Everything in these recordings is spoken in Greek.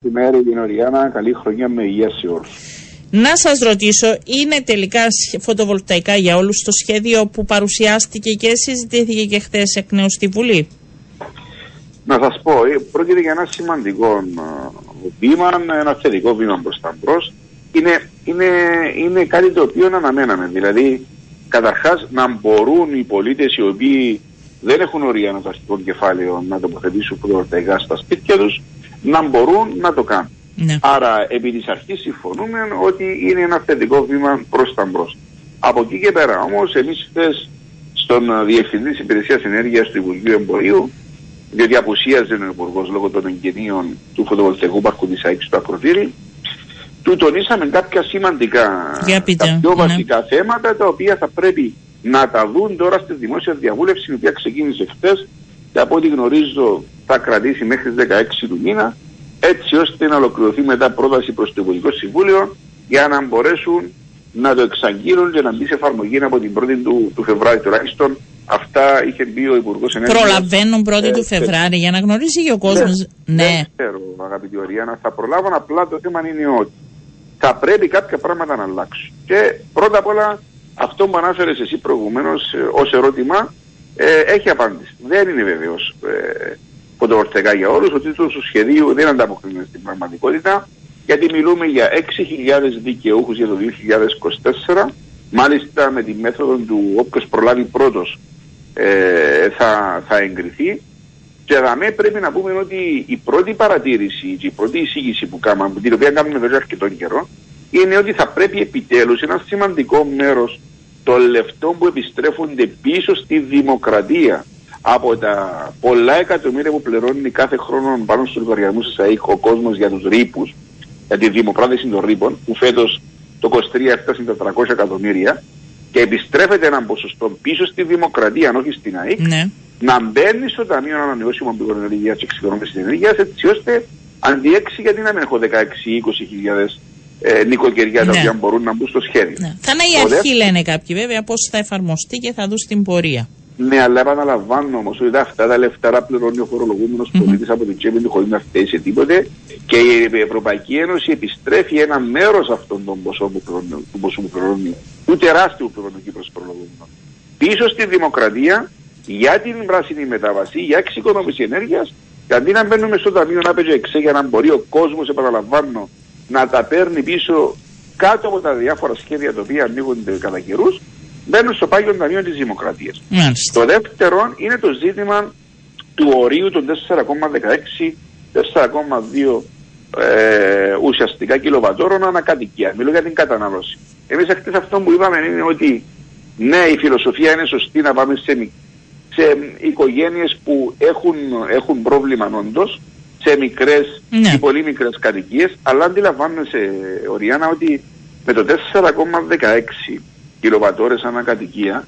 Τη μέρα την Οριάννα, καλή χρονιά με υγεία σε όλους. Να σας ρωτήσω, είναι τελικά φωτοβολταϊκά για όλους το σχέδιο που παρουσιάστηκε και συζητήθηκε και χθες εκ νέου στη Βουλή; Να σας πω, ε, πρόκειται για ένα σημαντικό ε, βήμα, ένα θετικό βήμα προς τα μπρος. Είναι, είναι, είναι κάτι το οποίο αναμέναμε. Δηλαδή, καταρχάς να μπορούν οι πολίτες οι οποίοι δεν έχουν ορία το αρχικό κεφάλαιο να τοποθετήσουν φωτοβολταϊκά στα σπίτια τους, να μπορούν να το κάνουν. Ναι. Άρα, επί της αρχής συμφωνούμε ότι είναι ένα θετικό βήμα προς τα μπρος. Από εκεί και πέρα όμως, εμείς χθες στον Διευθυντή της Υπηρεσίας Ενέργειας του Υπουργείου Εμπορίου, διότι απουσίαζε ο Υπουργός λόγω των εγγενείων του φωτοβολταϊκού πάρκου της ΑΕΚ στο Ακροτήρι, του τονίσαμε κάποια σημαντικά, Για πείτε, τα πιο ναι. βασικά θέματα τα οποία θα πρέπει να τα δουν τώρα στη δημόσια διαβούλευση η οποία ξεκίνησε χθες και από ό,τι γνωρίζω θα κρατήσει μέχρι τις 16 του μήνα έτσι ώστε να ολοκληρωθεί μετά πρόταση προς το Υπουργικό Συμβούλιο για να μπορέσουν να το εξαγγείλουν και να μπει σε εφαρμογή από την 1η του, του Φεβρουάρη τουλάχιστον. Αυτά είχε μπει ο Υπουργός Ενέργειας. Προλαβαίνουν 1η Ε, του Φεβράρι για να γνωρίζει και ο κόσμος. Ναι. Δεν ξέρω, αγαπητή Οριάννα, θα προλάβουν απλά το θέμα είναι ότι θα πρέπει κάποια πράγματα να αλλάξουν. Και πρώτα απ' όλα, αυτό που ανάφερες εσύ προηγουμένως ως ερώτημα ε, έχει απάντηση. Δεν είναι βεβαίως ε, φωτοβολταϊκά για όλους. Ο τίτλος του σχεδίου δεν ανταποκρίνεται στην πραγματικότητα, γιατί μιλούμε για 6.000 δικαιούχους για το 2024. Μάλιστα με τη μέθοδο του όποιος προλάβει πρώτος ε, θα, θα εγκριθεί. Και εδώ πρέπει να πούμε ότι η πρώτη παρατήρηση και η πρώτη εισήγηση που κάναμε, την οποία κάνουμε εδώ και αρκετό καιρό, είναι ότι θα πρέπει επιτέλους ένα σημαντικό μέρος των λεφτών που επιστρέφονται πίσω στη δημοκρατία από τα πολλά εκατομμύρια που πληρώνει κάθε χρόνο πάνω στους λογαριασμούς της ΑΕΚ ο κόσμος για τους ρήπους, για τη δημοπράτηση των ρήπων, που φέτος το 23 έφτασε τα 300 εκατομμύρια και επιστρέφεται έναν ποσοστό πίσω στη δημοκρατία, αν όχι στην ΑΕΚ, ναι. να μπαίνει στο Ταμείο Ανανεώσιμων Πηγών Ενέργειας και Εξοικονόμηση Ενέργειας, έτσι ώστε αντί 6, γιατί να μην έχω 16 ή 20 χιλιάδες ε, νοικοκυριά τα Ναι. οποία μπορούν να μπουν στο σχέδιο. ναι. Θα είναι η Το αρχή δεύτερο- λένε κάποιοι βέβαια πώς θα εφαρμοστεί και θα δουν στην πορεία. Ναι, αλλά επαναλαμβάνω όμως ότι αυτά τα λεφτά τα πληρώνει ο φορολογούμενος πολίτης από την τσέπη του χωρίς να φταίει σε τίποτε και η Ευρωπαϊκή Ένωση επιστρέφει ένα μέρος αυτών των ποσών που πληρώνει, του ποσού που πληρώνει, του τεράστιου που πληρώνει ο Κύπρος φορολογούμενος. Πίσω στη δημοκρατία για την πράσινη μετάβαση, για εξοικονόμηση ενέργειας, και αντί να μπαίνουμε στο ταμείο να παίζει εξέ για να μπορεί ο κόσμος, επαναλαμβάνω, να τα παίρνει πίσω κάτω από τα διάφορα σχέδια τα οποία ανοίγονται κατά καιρούς, μπαίνουν στο πάγιο ταμείο της δημοκρατίας. Μάλιστα. Το δεύτερο είναι το ζήτημα του ορίου των 4,16-4,2 ε, ουσιαστικά κιλοβατόρων ανακατοικία. Μιλώ για την κατανάλωση. Εμείς αυτές αυτό που είπαμε είναι ότι ναι η φιλοσοφία είναι σωστή να πάμε σε, μικ- σε οικογένειες που έχουν, έχουν πρόβλημα όντως, σε μικρές Ναι. ή πολύ μικρές κατοικίες, αλλά αντιλαμβάνεσαι Οριάννα ότι με το 4,16 κιλοβατόρες ανακατοικία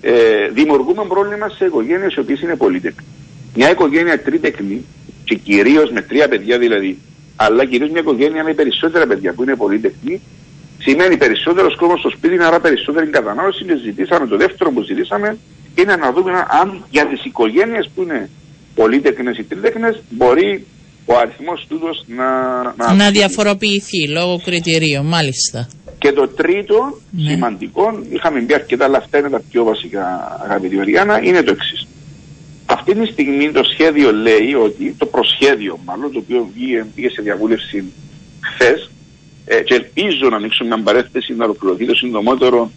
ε, δημιουργούμε πρόβλημα σε οικογένειες οι οποίες είναι πολύτεκνοι. Μια οικογένεια τρίτεκνη και κυρίως με τρία παιδιά δηλαδή, αλλά κυρίως μια οικογένεια με περισσότερα παιδιά που είναι πολύτεκνοι, σημαίνει περισσότερος κόσμος στο σπίτι, άρα περισσότερη κατανάλωση και ζητήσαμε το δεύτερο που ζητήσαμε είναι να δούμε αν για τις οικογένειες που είναι πολύτεκνες ή τρίτεκνες μπορεί ο αριθμός τούτος να, Να αυξηθεί. διαφοροποιηθεί λόγω κριτηρίων, μάλιστα. Και το τρίτο Ναι. σημαντικό, είχαμε πει αρκετά, αλλά αυτά είναι τα πιο βασικά, αγαπητή Οριάννα, είναι το εξής. Αυτή τη στιγμή το σχέδιο λέει ότι, το προσχέδιο μάλλον, το οποίο βγήκε, πήγε σε διαβούλευση χθες, ε, και ελπίζω να ανοίξουμε μια παρέθεση να ολοκληρωθεί το συντομότερο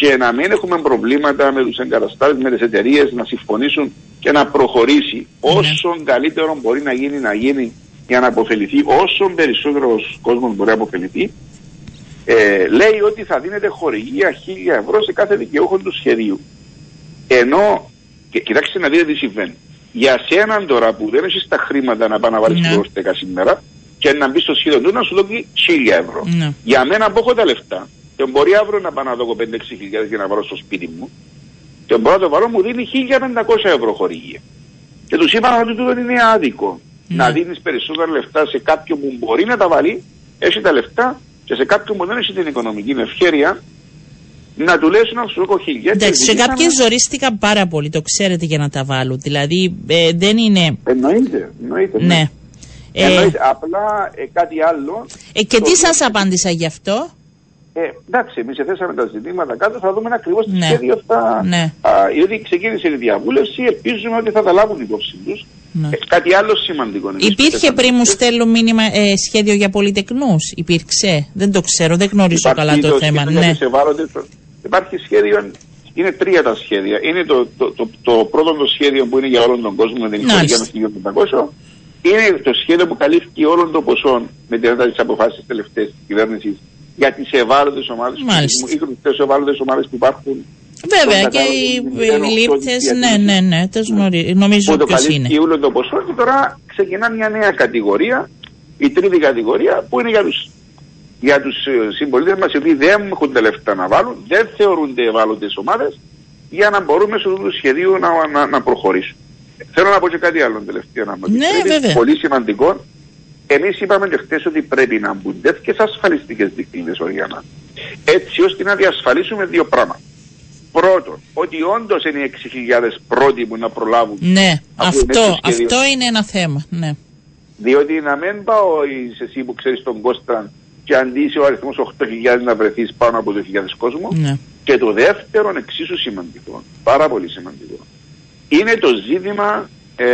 και να μην έχουμε προβλήματα με τους εγκαταστάτες, με τις εταιρείες να συμφωνήσουν και να προχωρήσει όσο καλύτερο μπορεί να γίνει να γίνει για να αποφεληθεί όσο περισσότερος κόσμος μπορεί να αποφεληθεί ε, λέει ότι θα δίνεται χορηγία 1000 ευρώ σε κάθε δικαιούχο του σχεδίου. Ενώ, και κοιτάξτε να δείτε τι συμβαίνει. Για σέναν τώρα που δεν έχεις τα χρήματα να πάει να βάλεις Ναι. ναι. σήμερα και να μπεις στο σχέδιο του να σου δώσει 1000 ευρώ. Ναι. Για μένα που έχω τα λεφτά και μπορεί αύριο να πάω να δω 5-6 χιλιάδες για να βάλω στο σπίτι μου και μπορώ να το βάλω μου δίνει 1500 ευρώ χορηγία. Και τους είπα ότι τούτο είναι άδικο. Ναι. Να δίνεις περισσότερα λεφτά σε κάποιον που μπορεί να τα βάλει, έχει τα λεφτά και σε κάποιον που δεν έχει την οικονομική ευχέρεια να του λες να σου έχω χιλιά. και Εντάξει, σε ζητήσαμε- κάποιες ζορίστηκαν πάρα πολύ, το ξέρετε για να τα βάλουν. Δηλαδή ε, δεν είναι. Εννοείται, εννοείται. Ναι. Ε, Εννοείς, απλά ε, κάτι άλλο. ε, και το τι οποίο- σας απάντησα γι' αυτό; Ε, εντάξει, εμείς θέσαμε τα ζητήματα κάτω, θα δούμε ακριβώς τι Ναι. σχέδιο θα. Ναι. Α, διότι ξεκίνησε η διαβούλευση, ελπίζουμε ότι θα τα λάβουν υπόψη τους. Ναι. Ε, κάτι άλλο σημαντικό. εμείς που Υπήρχε θέσαμε. πριν μου στέλνουν μήνυμα ε, σχέδιο για πολυτεκνούς. Υπήρξε; Δεν το ξέρω, δεν γνωρίζω Υπάρχει καλά το θέμα. σχέδιο για Ναι. τους ευάλωτες. Υπάρχει σχέδιο, είναι τρία τα σχέδια. Είναι το, το, το, το πρώτο το σχέδιο που είναι για όλον τον κόσμο με την Μάλιστα. οικονομία των 1.500. Είναι το σχέδιο που καλύφθηκε όλων των ποσών με τις αποφάσεις τελευταίες της κυβέρνησης για τις ευάλωτες ομάδες Μάλιστα. ή τι ευάλωτες ομάδες που υπάρχουν. Βέβαια στον και κατάλογο οι του μηδέν οκτώ λήπτες, της ναι, ναι, ναι, τις γνωρίζω. νομίζω που το ποιος είναι. καλύπτει όλο το ποσό και τώρα ξεκινά μια νέα κατηγορία, η τρίτη κατηγορία που είναι για τους, για τους ε, συμπολίτες μας οι οποίοι δεν έχουν τα λεφτά να βάλουν, δεν θεωρούνται ευάλωτες ομάδες για να μπορούν μέσω του σχεδίου να, να, να προχωρήσουν. Θέλω να πω και κάτι άλλο τελευταίο να μου Ναι, επιτρέπεις. βέβαια. Πολύ σημαντικό. Εμείς είπαμε και χθες ότι πρέπει να μπουν τέτοιες ασφαλιστικές δικλείδες Οριάννα. Έτσι ώστε να διασφαλίσουμε δύο πράγματα. Πρώτον, ότι όντως είναι οι 6.000 πρώτοι που να προλάβουν Ναι, Από αυτό, μέσα στο σχέδιο. αυτό είναι ένα θέμα. Ναι. Διότι να μην πάω είσαι εσύ που ξέρεις τον Κώστα και αντί είσαι ο αριθμός 8.000 να βρεθείς πάνω από 2.000 κόσμο. Ναι. Και το δεύτερο εξίσου σημαντικό, πάρα πολύ σημαντικό, είναι το ζήτημα ε,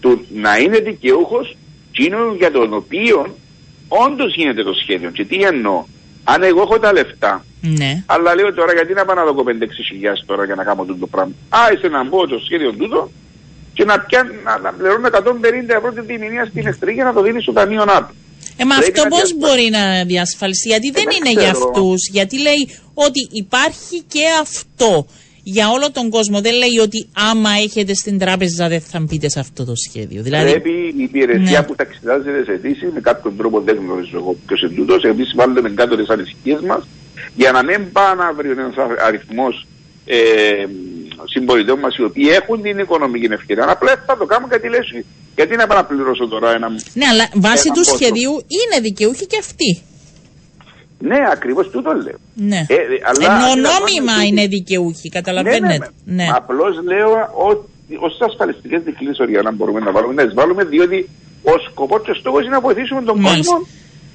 του να είναι δικαιούχος εκείνο για τον οποίο όντως γίνεται το σχέδιο. Και τι εννοώ, αν εγώ έχω τα λεφτά, Ναι. αλλά λέω τώρα γιατί να πάω να δω 5-6 χιλιάδες τώρα για να κάνω τούτο πράγμα. Α, είσαι να μπω το σχέδιο τούτο και να, πια, να, να πληρώνω 150 ευρώ την τιμηνία στην εχθρή για να το δίνει στο ταμείο ΑΠ. Ε, μα Πρέπει αυτό να πώς διασφαλ- μπορεί να διασφαλιστεί, γιατί δεν δεν είναι για ξέρω. αυτούς, γιατί λέει ότι υπάρχει και αυτό για όλο τον κόσμο. Δεν λέει ότι άμα έχετε στην τράπεζα δεν θα μπείτε σε αυτό το σχέδιο. Δηλαδή, Πρέπει η υπηρεσία Ναι. που θα εξετάζεται σε αιτήσεις, με κάποιον τρόπο δεν γνωρίζω εγώ ποιος είναι τούτος, εμείς βάλουμε κάτω τις ανησυχίες μας, για να μην πάνε αύριο ένας αριθμός ε, συμπολιτών μας οι οποίοι έχουν την οικονομική ευκαιρία. Απλά θα το κάνουν κάτι λες. Γιατί να πάω να πληρώσω τώρα ένα. ναι, αλλά βάσει Ένα του πόσο. σχεδίου είναι δικαιούχοι και αυτοί. Ναι, ακριβώς τούτο λέω. Ναι. Ε, ε, αλλά Ενώ αντιλαμβάνομαι νόμιμα ότι- είναι δικαιούχοι, καταλαβαίνετε. Ναι. Απλώς λέω ότι όσε ασφαλιστικές δικλείδες Οριάννα μπορούμε να βάλουμε, να τι βάλουμε, διότι ο σκοπός και ο στόχος είναι να βοηθήσουμε τον Μάλιστα. κόσμο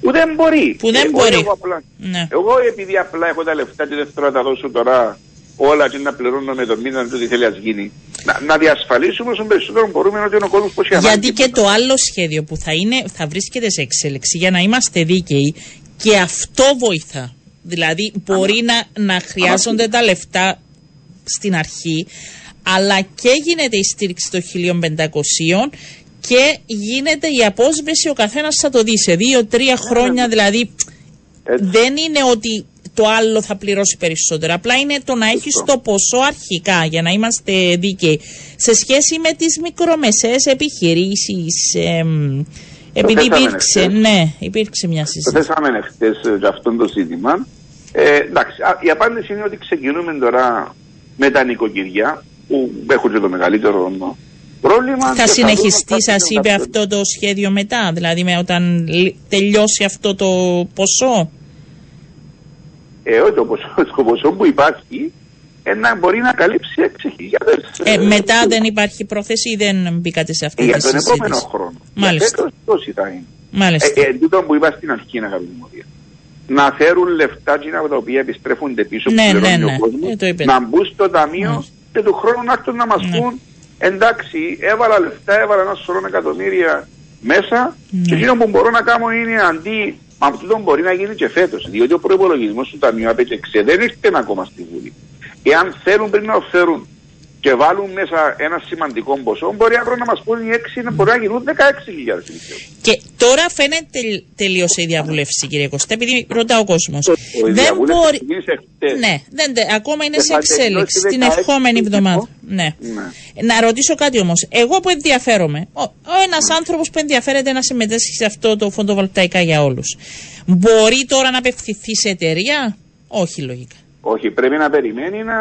που δεν μπορεί. Που δεν Ε, μπορεί. όχι Εγώ, απλά, Ναι. εγώ επειδή απλά έχω τα λεφτά και δεν θέλω να τα δώσω τώρα όλα και να πληρώνω με το μήνα το τι θέλει να γίνει. Να, να διασφαλίσουμε όσο περισσότερο μπορούμε ότι είναι ο κόσμος που έχει ανάγκη. Γιατί και το άλλο σχέδιο που θα, είναι, θα βρίσκεται σε εξέλιξη για να είμαστε δίκαιοι και αυτό βοηθά. Δηλαδή μπορεί να, να χρειάζονται τα λεφτά στην αρχή αλλά και γίνεται η στήριξη των 1500 και γίνεται η απόσβεση ο καθένας θα το δει σε δύο-τρία χρόνια δηλαδή Έτσι. δεν είναι ότι το άλλο θα πληρώσει περισσότερο. Απλά είναι το να έχεις το ποσό αρχικά για να είμαστε δίκαιοι. Σε σχέση με τις μικρομεσαίες επιχειρήσεις, εμ, επειδή θέσαμε υπήρξε, εχθές. ναι, υπήρξε μια Το συζήτηση. θέσαμε χθε για αυτό το ζήτημα. Ε, εντάξει, α, η απάντηση είναι ότι ξεκινούμε τώρα με τα νοικοκυριά που έχουν και το μεγαλύτερο πρόβλημα. Θα και συνεχιστεί, δούμε σας κάτι είπε να αυτό το σχέδιο μετά, δηλαδή με όταν λ- τελειώσει αυτό το ποσό; Ε, όχι, το ποσό, το ποσό που υπάρχει ε, να μπορεί να καλύψει 6.000. Ε, μετά δεν υπάρχει πρόθεση ή δεν μπήκατε σε αυτή για τη τον επόμενο συζήτηση; χρόνο. Μάλιστα. Για φέτος τόσοι θα είναι. Μάλιστα. Ε, ε, τούτο που είπα στην αρχή, αγαπητή μου Μωρία. Να φέρουν λεφτά από τα οποία επιστρέφονται πίσω Ναι, που πληρώνει ναι, ο ναι. κόσμος, Ε, το είπε. να μπουν στο ταμείο Μάλιστα. και του χρόνου να έρθουν να μας Ναι. πούν εντάξει, έβαλα λεφτά, έβαλα ένα σωρό εκατομμύρια μέσα Ναι. και εκείνο που μπορώ να κάνω είναι αντί Μα αυτό μπορεί να γίνει και φέτος, διότι ο προπολογισμό του Ταμείου ΑΠΕΚΕΞΕ δεν ήρθε ακόμα στη Βουλή. Εάν θέλουν πριν να το φέρουν και βάλουν μέσα ένα σημαντικό ποσό, μπορεί αύριο να μας πούν οι 6 μπορεί να γίνουν 16.000 ηλικιώδη. Και τώρα φαίνεται τελ- τελείωσε η διαβούλευση, κύριε Κωστά, επειδή ρωτά ο κόσμος. Το- το- η Δεν διαβούλευση μπορεί. ξεκίνησε χτες. Ναι, δεν, τε- ακόμα είναι Και σε θα εξέλιξη. τελειώσει Την 16 ευχόμενη Ιουνίου. εβδομάδα. Ναι. Ναι. Να ρωτήσω κάτι όμως. Εγώ που ενδιαφέρομαι, ο, ο ένας άνθρωπος που ενδιαφέρεται να συμμετέσχει σε αυτό το φωτοβολταϊκά για όλους, μπορεί τώρα να απευθυνθεί σε εταιρεία, Όχι λογικά. Όχι, πρέπει να περιμένει να,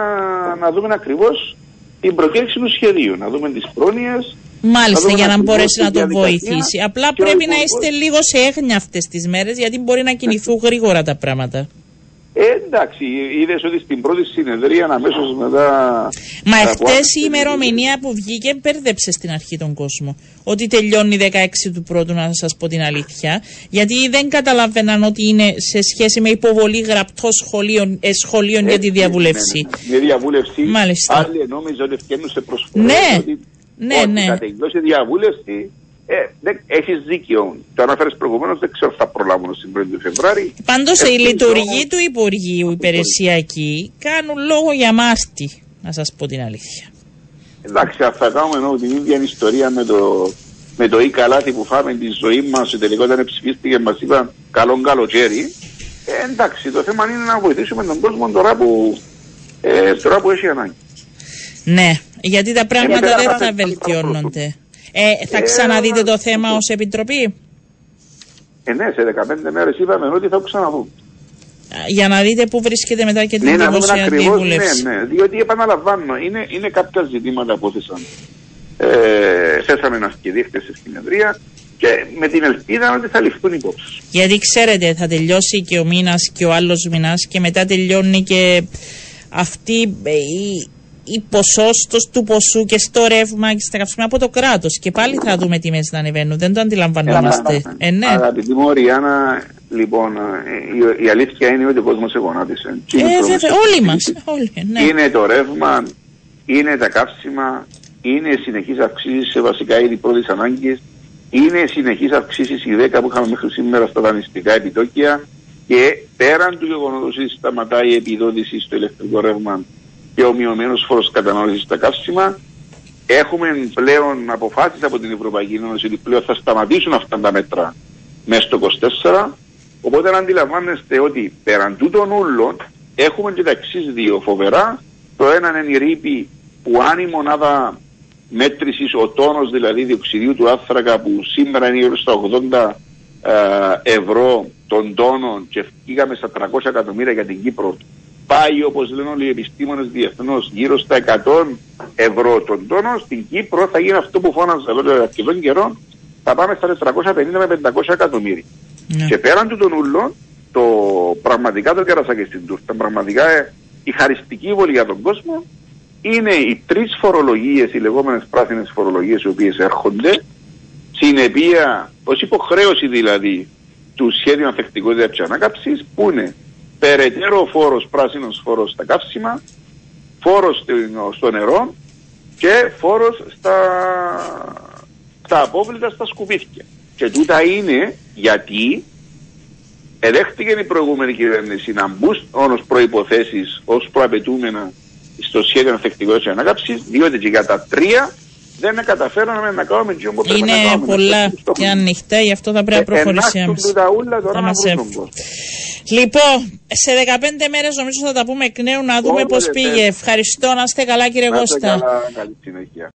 να δούμε ακριβώς την προκήρυξη του σχεδίου, να δούμε τις πρόνοιες. Μάλιστα, δούμε για να ακριβώς μπορέσει τη να τον διαδικασία βοηθήσει. Απλά και ο πρέπει να υπουργός- είστε λίγο σε έγνοια αυτές τις μέρες, γιατί μπορεί να κινηθούν γρήγορα τα πράγματα. Ε, εντάξει, είδες ότι στην πρώτη συνεδρία αμέσω μετά. Μα εχθές η ημερομηνία που βγήκε μπέρδεψε στην αρχή τον κόσμο. Ότι τελειώνει 16 του πρώτου, να σας πω την αλήθεια. Γιατί δεν καταλαβαίναν ότι είναι σε σχέση με υποβολή γραπτό σχολείων, ε, σχολείων για τη διαβούλευση. Ναι, ναι. διαβούλευση. Μάλιστα. Άλλοι νόμιζαν ότι φτιάχνουν σε προσφορές. Ναι. Ότι, ναι, ότι ναι. Θα τελειώσει διαβούλευση ε, έχεις δίκιο. Το αναφέρεις προηγουμένως, δεν ξέρω αν θα προλάβουν στην 1η του Φεβράρι. Πάντως οι λειτουργοί του Υπουργείου υπηρεσιακοί κάνουν λόγο για μάστη, να σας πω την αλήθεια. Εντάξει, θα κάνουμε ενώ την ίδια ιστορία με το, με το ή καλάθι που φάμε τη ζωή μας. Τελικά όταν ψηφίστηκε, μας είπαν καλό καλοκαίρι. Ε, εντάξει, το θέμα είναι να βοηθήσουμε τον κόσμο τώρα που, ε, τώρα που έχει ανάγκη. Ναι, γιατί τα πράγματα δεν θα βελτιώνονται. Ε, θα ε, ξαναδείτε το θέμα ως Επιτροπή; Ε, ναι, σε 15 μέρες είπαμε ότι θα το ξαναδούμε. Για να δείτε πού βρίσκεται μετά και την ναι, δημοσία διαβούλευση. Ναι, ναι, διότι επαναλαμβάνω, είναι, είναι κάποια ζητήματα που έθεσαν. Ε, θέσαμε να σκεφτείτε στη συνεδρία και με την ελπίδα ότι θα ληφθούν υπόψη. Γιατί ξέρετε, θα τελειώσει και ο μήνας και ο άλλος μήνα και μετά τελειώνει και αυτή η, η ποσόστος του ποσού και στο ρεύμα και στα καυσιμά από το κράτος. Και πάλι θα δούμε τιμέ να ανεβαίνουν. Δεν το αντιλαμβανόμαστε. Ε, ε, ναι. Αγαπητή μου Ριάννα, λοιπόν, ε, η, η, αλήθεια είναι ότι ο κόσμος εγωνάτισε. Ε, βέβαια, όλοι μας. Ναι. Είναι το ρεύμα, είναι τα καύσιμα, είναι συνεχείς αυξήσεις σε βασικά είδη πρώτης ανάγκης, είναι συνεχείς αυξήσεις οι 10 που είχαμε μέχρι σήμερα στα δανειστικά επιτόκια και πέραν του γεγονότος ότι σταματάει η επιδότηση στο ηλεκτρικό ρεύμα και ο μειωμένο φόρος κατανάλωσης στα καύσιμα. Έχουμε πλέον αποφάσεις από την Ευρωπαϊκή Ένωση ότι πλέον θα σταματήσουν αυτά τα μέτρα μέσα στο 24. Οπότε να αντιλαμβάνεστε ότι πέραν τούτων ούλων έχουμε και τα εξής δύο φοβερά. Το ένα είναι η ρήπη που αν η μονάδα μέτρησης, ο τόνος δηλαδή διοξιδίου του άνθρακα που σήμερα είναι γύρω στα 80 ε, ευρώ των τόνων και φύγαμε στα 300 εκατομμύρια για την Κύπρο πάει όπως λένε όλοι οι επιστήμονες διεθνώς γύρω στα 100 ευρώ τον τόνο, στην Κύπρο θα γίνει αυτό που φώναζα εδώ αρκετών καιρών, θα πάμε στα 450 με 500 εκατομμύρια. Ναι. Και πέραν του των ούλων, το πραγματικά το κέρασα και στην τούρτα, πραγματικά ε, η χαριστική βολή για τον κόσμο είναι οι τρεις φορολογίες, οι λεγόμενες πράσινες φορολογίες οι οποίες έρχονται, συνεπία, ως υποχρέωση δηλαδή του σχέδιου ανθεκτικότητας της ανάκαψης, που είναι περαιτέρω φόρος, πράσινος φόρος στα καύσιμα, φόρος στο νερό και φόρος στα, στα απόβλητα στα σκουπίδια. Και τούτα είναι γιατί εδέχτηκε η προηγούμενη κυβέρνηση να μπουν όνος προϋποθέσεις ως προαπαιτούμενα στο σχέδιο ανθεκτικότητας και ανάκαψης, διότι και για τα τρία δεν καταφέραμε να κάνουμε τι όμως Είναι πολλά και ανοιχτά, γι' αυτό θα πρέπει να ε, προχωρήσουμε. Θα μας Λοιπόν, σε 15 μέρες νομίζω θα τα πούμε εκ νέου να δούμε πώς πήγε. Ευχαριστώ, να είστε καλά κύριε Γώστα. Καλά, καλή συνέχεια.